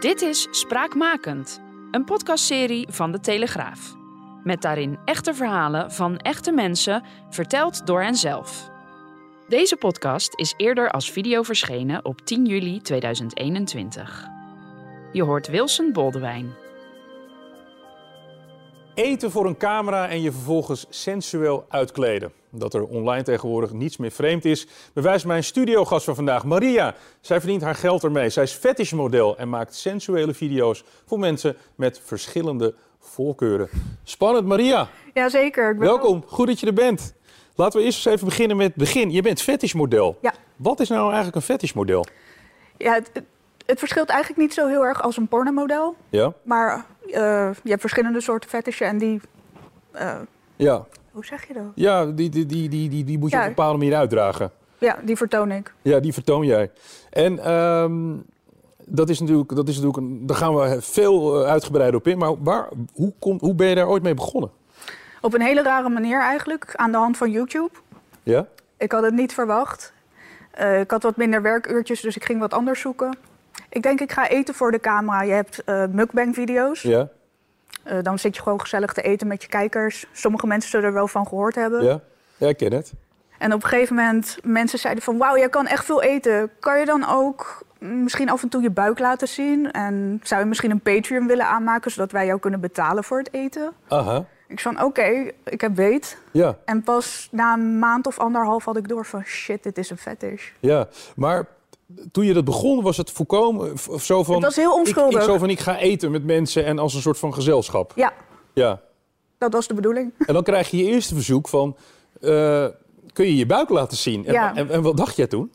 Dit is Spraakmakend, een podcastserie van De Telegraaf. Met daarin echte verhalen van echte mensen, verteld door henzelf. Deze podcast is eerder als video verschenen op 10 juli 2021. Je hoort Wilson Boldewijn. Eten voor een camera en je vervolgens sensueel uitkleden. Dat er online tegenwoordig niets meer vreemd is, bewijst mijn studiogast van vandaag, Maria. Zij verdient haar geld ermee. Zij is fetishmodel en maakt sensuele video's voor mensen met verschillende voorkeuren. Spannend, Maria. Jazeker. ik ben Welkom, goed dat je er bent. Laten we eerst eens even beginnen met het begin. Je bent fetishmodel. Ja. Wat is nou eigenlijk een fetishmodel? Ja, het, het, het verschilt eigenlijk niet zo heel erg als een pornomodel. Ja? Maar eh, je hebt verschillende soorten fetishen en die... eh, Ja. Hoe zeg je dat? Ja, die, die, die, die, die, die moet je Ja. op een bepaalde manier uitdragen. Ja, die vertoon ik. Ja, die vertoon jij. En ehm, dat is natuurlijk, dat is natuurlijk een, daar gaan we veel eh, uitgebreider op in. Maar waar, hoe, kom, hoe ben je daar ooit mee begonnen? Op een hele rare manier eigenlijk, aan de hand van YouTube. Ja? Ik had het niet verwacht. Eh, ik had wat minder werkuurtjes, dus ik ging wat anders zoeken. Ik denk, ik ga eten voor de camera. Je hebt eh mukbang-video's. Ja? Eh, dan zit je gewoon gezellig te eten met je kijkers. Sommige mensen zullen er wel van gehoord hebben. Ja? Ja, ik ken het. En op een gegeven moment, mensen zeiden van... wauw, jij kan echt veel eten. Kan je dan ook misschien af en toe je buik laten zien? En zou je misschien een Patreon willen aanmaken... zodat wij jou kunnen betalen voor het eten? Aha. Ik zei van, oké, ik heb weet. Ja, En pas na een maand of anderhalf had ik door van... shit, dit is een fetish. ja. Maar toen je dat begon, was het voorkomen of zo van... Het was heel ik, onschuldig. ik, zo van, ik ga eten met mensen en als een soort van gezelschap. Ja, Ja. dat was de bedoeling. En dan krijg je je eerste verzoek van... eh, kun je je buik laten zien? En, Ja. en, en wat dacht jij toen?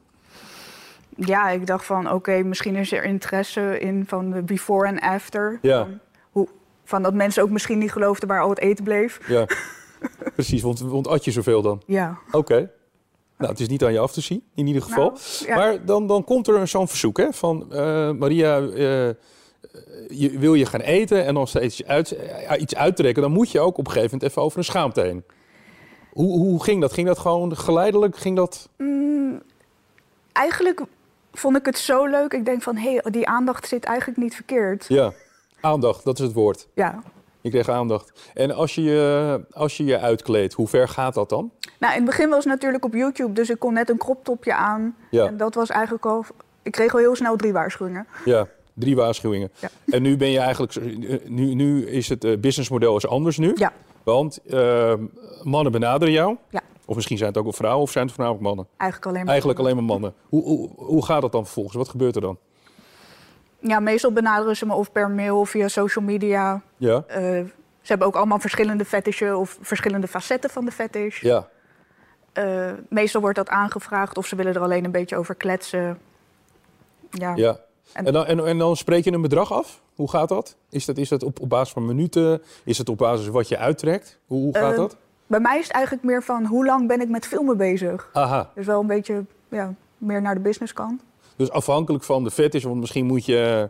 Ja, ik dacht van, oké, misschien is er interesse in van de before en after. Ja. Van, hoe, van dat mensen ook misschien niet geloofden waar al het eten bleef. Ja, precies. Want, want at je zoveel dan? Ja. Oké. Nou, het is niet aan je af te zien, in ieder geval. Nou, ja. Maar dan, dan komt er zo'n verzoek hè, van... eh, Maria, eh, je, wil je gaan eten en dan steeds uit, eh, iets uittrekken... dan moet je ook op een gegeven moment even over een schaamte heen. Hoe, hoe ging dat? Ging dat gewoon geleidelijk? Ging dat... Mm, eigenlijk vond ik het zo leuk. Ik denk van, hé, hey, die aandacht zit eigenlijk niet verkeerd. Ja, aandacht, dat is het woord. Ja. Je kreeg aandacht. En als je je, als je, je uitkleedt, hoe ver gaat dat dan? Nou, in het begin was het natuurlijk op YouTube, dus ik kon net een crop-topje aan. Ja. En dat was eigenlijk al... Ik kreeg al heel snel drie waarschuwingen. Ja, drie waarschuwingen. Ja. En nu ben je eigenlijk... eh, Nu, nu is het eh, businessmodel is anders nu. Ja, Want eh, mannen benaderen jou. Ja. Of misschien zijn het ook wel vrouwen of zijn het voornamelijk mannen? eigenlijk alleen maar... Eigenlijk alleen maar mannen. Hoe, hoe, hoe gaat dat dan vervolgens? Wat gebeurt er dan? Ja, meestal benaderen ze me of per mail of via social media. Ja? Eh, ze hebben ook allemaal verschillende fetishen of verschillende facetten van de fetish. Ja. Eh, meestal wordt dat aangevraagd of ze willen er alleen een beetje over kletsen. Ja, ja. En- En, dan, en, en dan spreek je een bedrag af? Hoe gaat dat? Is dat, is dat op, op basis van minuten? Is het op basis van wat je uittrekt? Hoe, hoe gaat Eh, dat? Bij mij is het eigenlijk meer van hoe lang ben ik met filmen bezig. Aha. Dus wel een beetje ja, meer naar de businesskant. Dus afhankelijk van de vet is, want misschien moet je...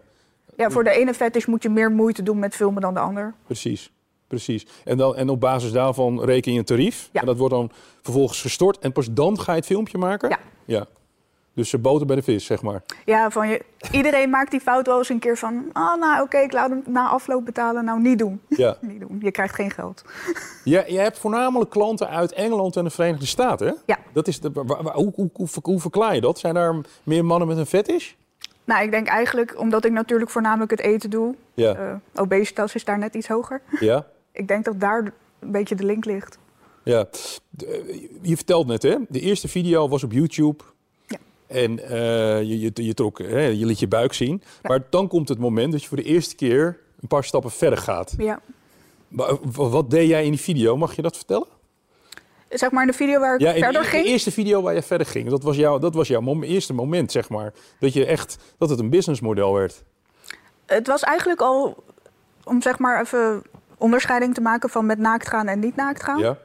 Ja, voor de ene fetish moet je meer moeite doen met filmen dan de ander. Precies, precies. En, dan, en op basis daarvan reken je een tarief. Ja. En dat wordt dan vervolgens gestort. En pas dan ga je het filmpje maken? Ja. ja. Dus ze boter bij de vis, zeg maar. Ja, van je, iedereen maakt die fout wel eens een keer van... ah, nou oké, ik laat hem na afloop betalen. Nou, niet doen. Ja. niet doen. Je krijgt geen geld. Je, je hebt voornamelijk klanten uit Engeland en de Verenigde Staten, hè? Ja. Dat is de, waar- waar- hoe, hoe, hoe, hoe verklaar je dat? Zijn daar meer mannen met een fetish? Nou, ik denk eigenlijk, omdat ik natuurlijk voornamelijk het eten doe... Ja. eh, obesitas is daar net iets hoger. Ja? Ik denk dat daar een beetje de link ligt. Ja. Eh, je vertelt net, hè? De eerste video was op YouTube. En eh, je, je, je, trok, hè, je liet je buik zien. Maar dan komt het moment dat je voor de eerste keer een paar stappen verder gaat. Ja. Maar, w- Wat deed jij in die video? Mag je dat vertellen? Zeg maar in de video waar ik Ja, verder de, ging. de eerste video waar je verder ging, dat was, jouw, dat was jouw mom- eerste moment, zeg maar. Dat je echt, dat het een businessmodel werd. Het was eigenlijk al, om zeg maar even onderscheiding te maken van met naakt gaan en niet naakt gaan. Ja?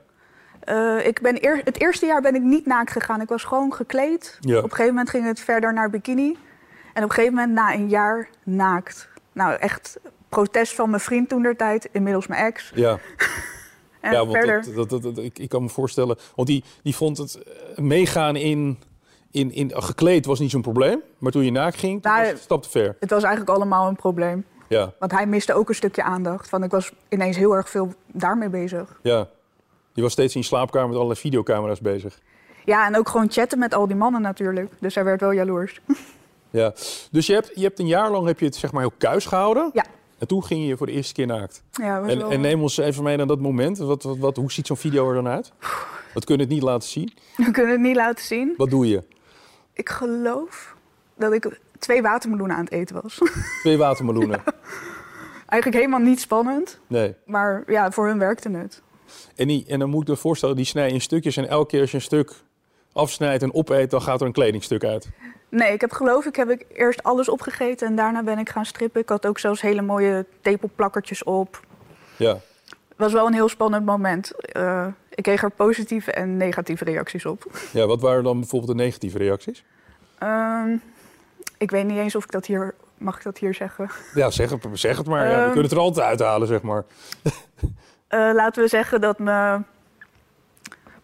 Eh, ik ben eer- het eerste jaar ben ik niet naakt gegaan. Ik was gewoon gekleed. Ja. Op een gegeven moment ging het verder naar bikini. En op een gegeven moment na een jaar naakt. Nou, echt protest van mijn vriend toen der tijd, inmiddels mijn ex. Ja. En ja, want verder. dat, dat, dat, dat- ik, ik kan me voorstellen, want die, die vond het eh, meegaan in, in, in gekleed was niet zo'n probleem. Maar toen je naakt ging, Nou, was het een stap te ver. Het was eigenlijk allemaal een probleem. Ja, Want hij miste ook een stukje aandacht. Want ik was ineens heel erg veel daarmee bezig. ja. Je was steeds in je slaapkamer met allerlei videocamera's bezig. Ja, en ook gewoon chatten met al die mannen natuurlijk. Dus hij werd wel jaloers. Ja. Dus je hebt, je hebt een jaar lang heb je het zeg maar heel kuis gehouden. Ja. En toen ging je voor de eerste keer naakt. Ja, En, wel... en neem ons even mee naar dat moment. Wat, wat, wat, hoe ziet zo'n video er dan uit? We kunnen het niet laten zien. We kunnen het niet laten zien. Wat doe je? Ik geloof dat ik twee watermeloenen aan het eten was. Twee watermeloenen. Eigenlijk helemaal niet spannend. Nee. Maar ja, voor hun werkte het. En, die, en dan moet ik me voorstellen, die snij je in stukjes. En elke keer als je een stuk afsnijdt en opeet, dan gaat er een kledingstuk uit. Nee, ik heb geloof ik heb ik eerst alles opgegeten en daarna ben ik gaan strippen. Ik had ook zelfs hele mooie tepelplakkertjes op. Ja. Het was wel een heel spannend moment. Eh, ik kreeg er positieve en negatieve reacties op. ja, wat waren dan bijvoorbeeld de negatieve reacties? Ehm, ik weet niet eens of ik dat hier... Mag ik dat hier zeggen? Ja, zeg het, zeg het maar. Ja, we Ehm. kunnen het er altijd uithalen, zeg maar. Eh, laten we zeggen dat me,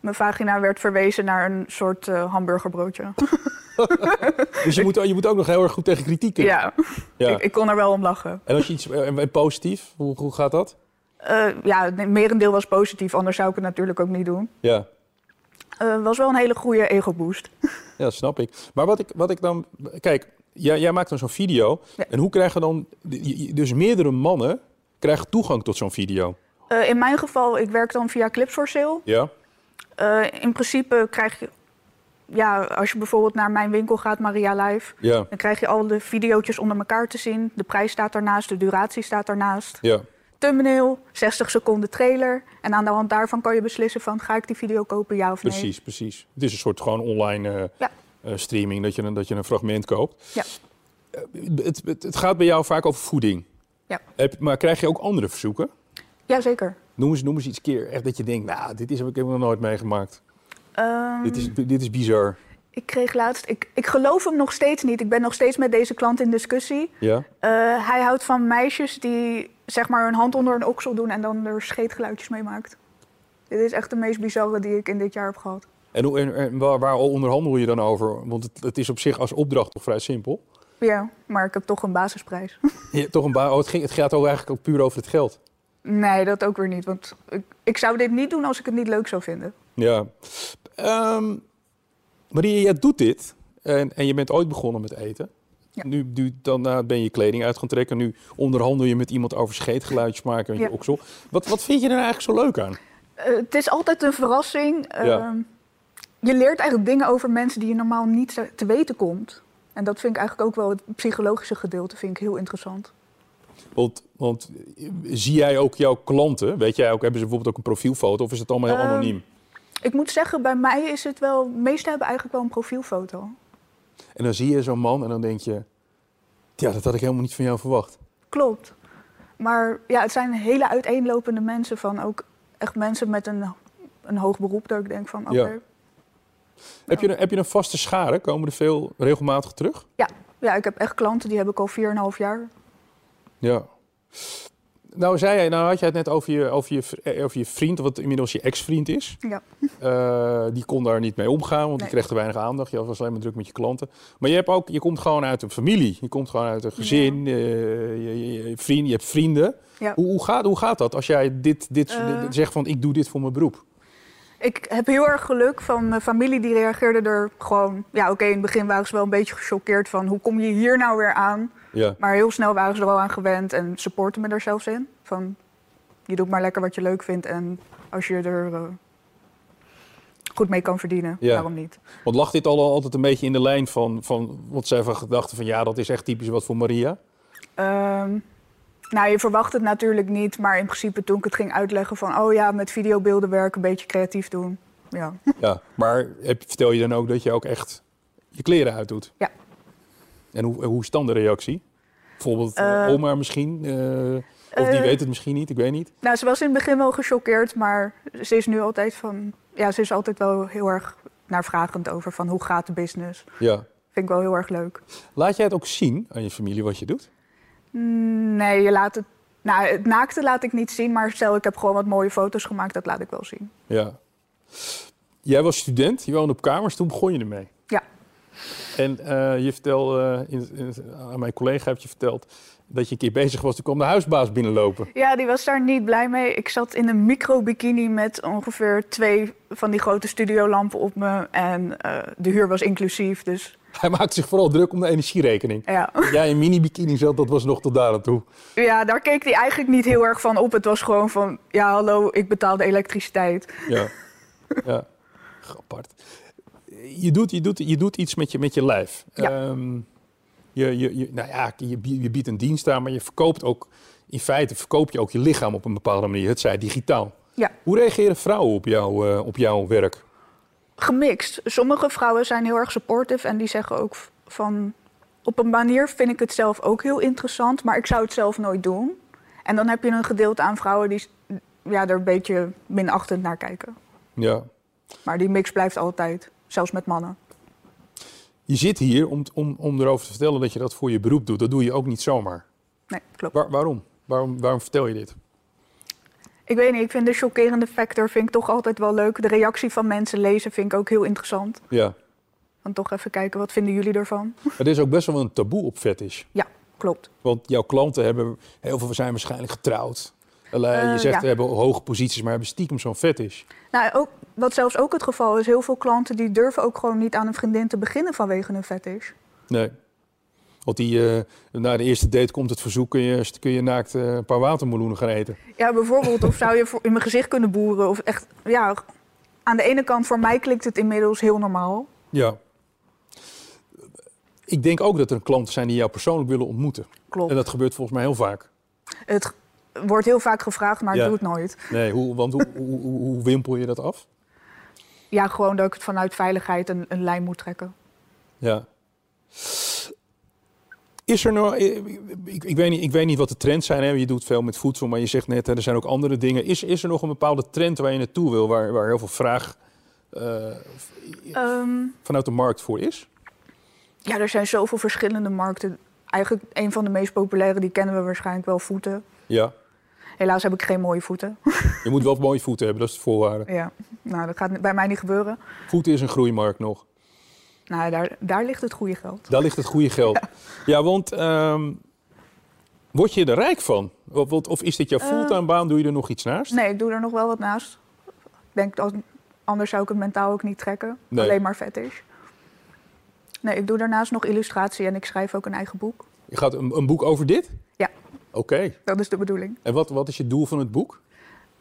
mijn vagina werd verwezen naar een soort eh, hamburgerbroodje. Dus je moet, je moet ook nog heel erg goed tegen kritiek kunnen. Ja, Ja. Ik, ik kon er wel om lachen. En als je iets en, en positief, hoe, hoe gaat dat? Eh, ja, het merendeel was positief, anders zou ik het natuurlijk ook niet doen. Ja. Was wel een hele goede ego-boost. Ja, snap ik. Maar wat ik, wat ik dan... Kijk, jij, jij maakt dan zo'n video. Ja. En hoe krijgen dan... Dus meerdere mannen krijgen toegang tot zo'n video. Eh, in mijn geval, ik werk dan via Clips for Sale. Ja? Eh, in principe krijg je, ja, als je bijvoorbeeld naar mijn winkel gaat, Maria Live, Ja. dan krijg je al de video's onder elkaar te zien. De prijs staat daarnaast, de duratie staat daarnaast. Ja. Thumbnail, 60 seconden trailer. En aan de hand daarvan kan je beslissen van, ga ik die video kopen, ja of nee? Precies, precies. Het is een soort gewoon online eh, Ja. streaming, dat je, een, dat je een fragment koopt. Ja. Het, het, het gaat bij jou vaak over voeding. Ja. Heb, maar krijg je ook andere verzoeken? Jazeker. Noem eens, noem eens iets keer echt dat je denkt, nou, dit is, heb ik nog nooit meegemaakt. Ehm, Dit, is, dit is bizar. Ik kreeg laatst, ik, ik geloof hem nog steeds niet. Ik ben nog steeds met deze klant in discussie. Ja? Eh, hij houdt van meisjes die zeg maar hun hand onder een oksel doen en dan er scheetgeluidjes mee maakt. Dit is echt de meest bizarre die ik in dit jaar heb gehad. En, hoe- en, en waar, waar onderhandel je dan over? Want het, het is op zich als opdracht toch vrij simpel. Ja, maar ik heb toch een basisprijs. Hebt toch een ba- oh, het, ging, het gaat ook eigenlijk ook puur over het geld. Nee, dat ook weer niet. Want ik, ik zou dit niet doen als ik het niet leuk zou vinden. Ja. Ehm Maria, jij doet dit. En, en je bent ooit begonnen met eten. Ja. Nu, nu dan, eh, ben je kleding uit gaan trekken. Nu onderhandel je met iemand over scheetgeluidjes maken Ja. je oksel. Wat, wat vind je er eigenlijk zo leuk aan? Eh, het is altijd een verrassing. Ja. Ehm, je leert eigenlijk dingen over mensen die je normaal niet te weten komt. En dat vind ik eigenlijk ook wel het psychologische gedeelte vind ik heel interessant. Want, want zie jij ook jouw klanten? Weet jij ook, hebben ze bijvoorbeeld ook een profielfoto of is het allemaal heel Ehm, anoniem? Ik moet zeggen, bij mij is het wel... De meesten hebben eigenlijk wel een profielfoto. En dan zie je zo'n man en dan denk je... Ja, dat had ik helemaal niet van jou verwacht. Klopt. Maar ja, het zijn hele uiteenlopende mensen van ook echt mensen met een, een hoog beroep. Dat ik denk van, oké. Ja. Heb, je, een- heb je een vaste schare? Komen er veel regelmatig terug? Ja, ik heb echt klanten, die heb ik al 4,5 jaar. Ja. Nou, zei jij, nou had jij het net over je, over je, eh, over je vriend, wat inmiddels je ex-vriend is. Ja. Eh, die kon daar niet mee omgaan, want die kreeg te weinig aandacht. Je was alleen maar druk met je klanten. Maar je, hebt ook, je komt gewoon uit een familie. Je komt gewoon uit een gezin, eh, je, je, je vriend, je hebt vrienden. Ja. Hoe, hoe, gaat, hoe gaat dat als jij dit, dit, dit zegt van ik doe dit voor mijn beroep? Ik heb heel erg geluk van mijn familie, die reageerde er gewoon... Ja, oké, in het begin waren ze wel een beetje gechoqueerd van... hoe kom je hier nou weer aan? Ja. Maar heel snel waren ze er al aan gewend en supporten me er zelfs in. Van, je doet maar lekker wat je leuk vindt en als je er eh, goed mee kan verdienen, Ja. waarom niet? Want lag dit al altijd een beetje in de lijn van, van wat zij van gedachten van ja, dat is echt typisch wat voor Maria? Ehm, nou, je verwacht het natuurlijk niet, maar in principe toen ik het ging uitleggen van... oh ja, met videobeelden werken, een beetje creatief doen. ja. Ja, maar heb, vertel je dan ook dat je ook echt je kleren uitdoet? Ja. En hoe, hoe is dan de reactie? Bijvoorbeeld eh, Eh, oma misschien? eh, of die weet het misschien niet, ik weet niet. Nou, ze was in het begin wel gechoqueerd, maar ze is nu altijd van... Ja, ze is altijd wel heel erg naar vragend over van hoe gaat de business. Ja. Vind ik wel heel erg leuk. Laat jij het ook zien aan je familie wat je doet? Nee, je laat het... Nou, het naakte laat ik niet zien, maar stel ik heb gewoon wat mooie foto's gemaakt, dat laat ik wel zien. Ja. Jij was student, je woonde op kamers, toen begon je ermee. En eh, je vertelde, eh, in, in- aan mijn collega heb je verteld dat je een keer bezig was. Toen kwam de huisbaas binnenlopen. Ja, die was daar niet blij mee. Ik zat in een micro-bikini met ongeveer twee van die grote studiolampen op me. En eh, de huur was inclusief, dus Hij maakte zich vooral druk om de energierekening. ja. Jij in mini-bikini zat, dat was nog tot daar aan toe. Ja, daar keek hij eigenlijk niet heel erg van op. Het was gewoon van, ja hallo, ik betaal de elektriciteit. Ja. ja. Apart. Je doet, je, doet, je doet iets met je, met je lijf. Ja. Ehm, je, je, je, nou ja, je, je biedt een dienst aan, maar je verkoopt ook... In feite verkoop je ook je lichaam op een bepaalde manier. Het zij digitaal. Ja. Hoe reageren vrouwen op, jou, eh, op jouw werk? Gemixt. Sommige vrouwen zijn heel erg supportive en die zeggen ook van... Op een manier vind ik het zelf ook heel interessant, maar ik zou het zelf nooit doen. En dan heb je een gedeelte aan vrouwen die ja, er een beetje minachtend naar kijken. Ja. Maar die mix blijft altijd, zelfs met mannen. Je zit hier om, om, om erover te vertellen dat je dat voor je beroep doet. Dat doe je ook niet zomaar. Nee, klopt. Waar- waarom? waarom? Waarom vertel je dit? Ik weet niet, ik vind de chockerende factor vind ik toch altijd wel leuk. De reactie van mensen lezen vind ik ook heel interessant. Ja. Dan toch even kijken, wat vinden jullie ervan? Er is ook best wel een taboe op fetish. Ja, klopt. Want jouw klanten hebben, heel veel zijn waarschijnlijk getrouwd. Je Eh, zegt, ja. ze hebben hoge posities, maar hebben stiekem zo'n fetish. Nou, ook, wat zelfs ook het geval is, heel veel klanten die durven ook gewoon niet aan een vriendin te beginnen vanwege hun fetish. Nee. Want die, eh, na de eerste date komt het verzoek, kun je, kun je naakt eh, een paar watermeloenen gaan eten. Ja, bijvoorbeeld, of zou je voor, in mijn gezicht kunnen boeren? Of echt, ja, aan de ene kant, voor mij klinkt het inmiddels heel normaal. Ja. Ik denk ook dat er klanten zijn die jou persoonlijk willen ontmoeten. Klopt. En dat gebeurt volgens mij heel vaak. Het wordt heel vaak gevraagd, maar Ja. ik doe het nooit. Nee, hoe, want hoe, hoe, wimpel je dat af? Ja, gewoon dat ik het vanuit veiligheid een, een lijn moet trekken. Ja. Is er nou, ik, ik, weet niet, ik weet niet wat de trends zijn. Hè? Je doet veel met voedsel, maar je zegt net, hè, er zijn ook andere dingen. Is, is er nog een bepaalde trend waar je naartoe wil, waar, waar heel veel vraag eh, Ehm, vanuit de markt voor is? ja, er zijn zoveel verschillende markten. Eigenlijk een van de meest populaire, die kennen we waarschijnlijk wel, voeten. Ja. Helaas heb ik geen mooie voeten. Je moet wel mooie voeten hebben, dat is de voorwaarde. ja, nou, dat gaat bij mij niet gebeuren. Voeten is een groeimarkt nog. Nou, daar, daar ligt het goede geld. Daar ligt het goede geld. Ja, want ehm, word je er rijk van? Of, of- is dit jouw Eh, fulltime baan? Doe je er nog iets naast? Nee, ik doe er nog wel wat naast. Ik denk, dat, anders zou ik het mentaal ook niet trekken. Nee. Alleen maar fetish. Nee, ik doe daarnaast nog illustratie en ik schrijf ook een eigen boek. Je gaat een, een boek over dit? Oké. Dat is de bedoeling. En wat, wat is je doel van het boek?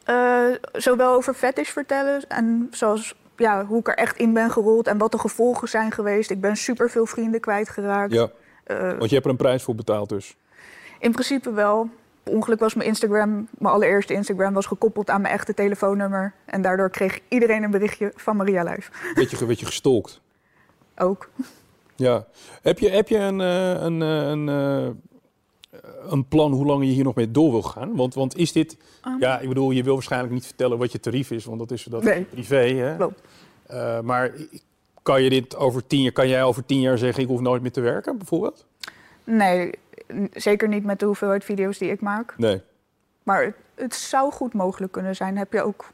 Eh, zowel over fetish vertellen en zoals ja, hoe ik er echt in ben gerold en wat de gevolgen zijn geweest. Ik ben super veel vrienden kwijtgeraakt. Ja, Eh, want je hebt er een prijs voor betaald dus. in principe wel. Ongeluk was mijn Instagram, mijn allereerste Instagram, was gekoppeld aan mijn echte telefoonnummer. En daardoor kreeg iedereen een berichtje van Maria Live. Werd je, werd je gestolkt. Ook. Ja. Heb je, heb je een, eh, een, een, een plan hoe lang je hier nog mee door wil gaan? Want, want is dit... Ehm. Ja, ik bedoel, je wil waarschijnlijk niet vertellen wat je tarief is, want dat is dat Nee. privé. Hè? Klopt. Eh, maar kan je dit over tien jaar, kan jij over tien jaar zeggen, ik hoef nooit meer te werken, bijvoorbeeld? Nee, zeker niet met de hoeveelheid video's die ik maak. Nee. Maar het, het zou goed mogelijk kunnen zijn. Heb je ook.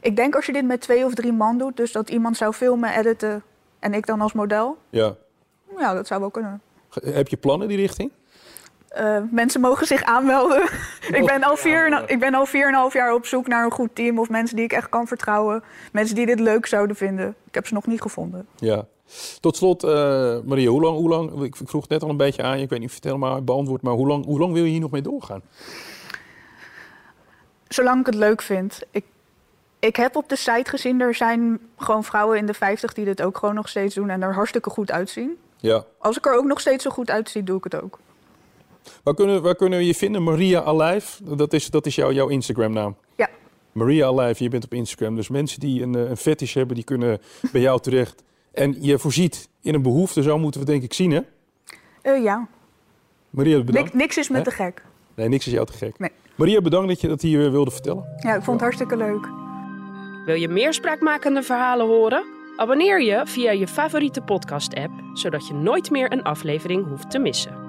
Ik denk als je dit met twee of drie man doet, dus dat iemand zou filmen, editen en ik dan als model. Ja. Ja, dat zou wel kunnen. Heb je plannen die richting? Eh, mensen mogen zich aanmelden. ik, ben al vier, ik ben al vier en een half jaar op zoek naar een goed team of mensen die ik echt kan vertrouwen. Mensen die dit leuk zouden vinden. Ik heb ze nog niet gevonden. Ja. Tot slot, eh, Maria, hoe lang, hoe lang, ik vroeg het net al een beetje aan je, ik weet niet of je het helemaal beantwoord, maar hoe lang, hoe lang wil je hier nog mee doorgaan? Zolang ik het leuk vind. Ik, ik heb op de site gezien, er zijn gewoon vrouwen in de 50 die dit ook gewoon nog steeds doen en er hartstikke goed uitzien. Ja. Als ik er ook nog steeds zo goed uitzie, doe ik het ook. Waar kunnen, waar kunnen we je vinden? Maria Alive, dat is, dat is jouw, jouw Instagram naam. Ja. Maria Alive, je bent op Instagram. Dus mensen die een, een fetish hebben, die kunnen bij jou terecht. En je voorziet in een behoefte, zo moeten we het denk ik zien, hè? Uh, ja. Maria, bedankt. Nik, niks is me te gek. Nee, niks is jou te gek. Nee. Maria, bedankt dat je dat hier wilde vertellen. Ja, ik vond het hartstikke leuk. Wil je meer spraakmakende verhalen horen? Abonneer je via je favoriete podcast-app, zodat je nooit meer een aflevering hoeft te missen.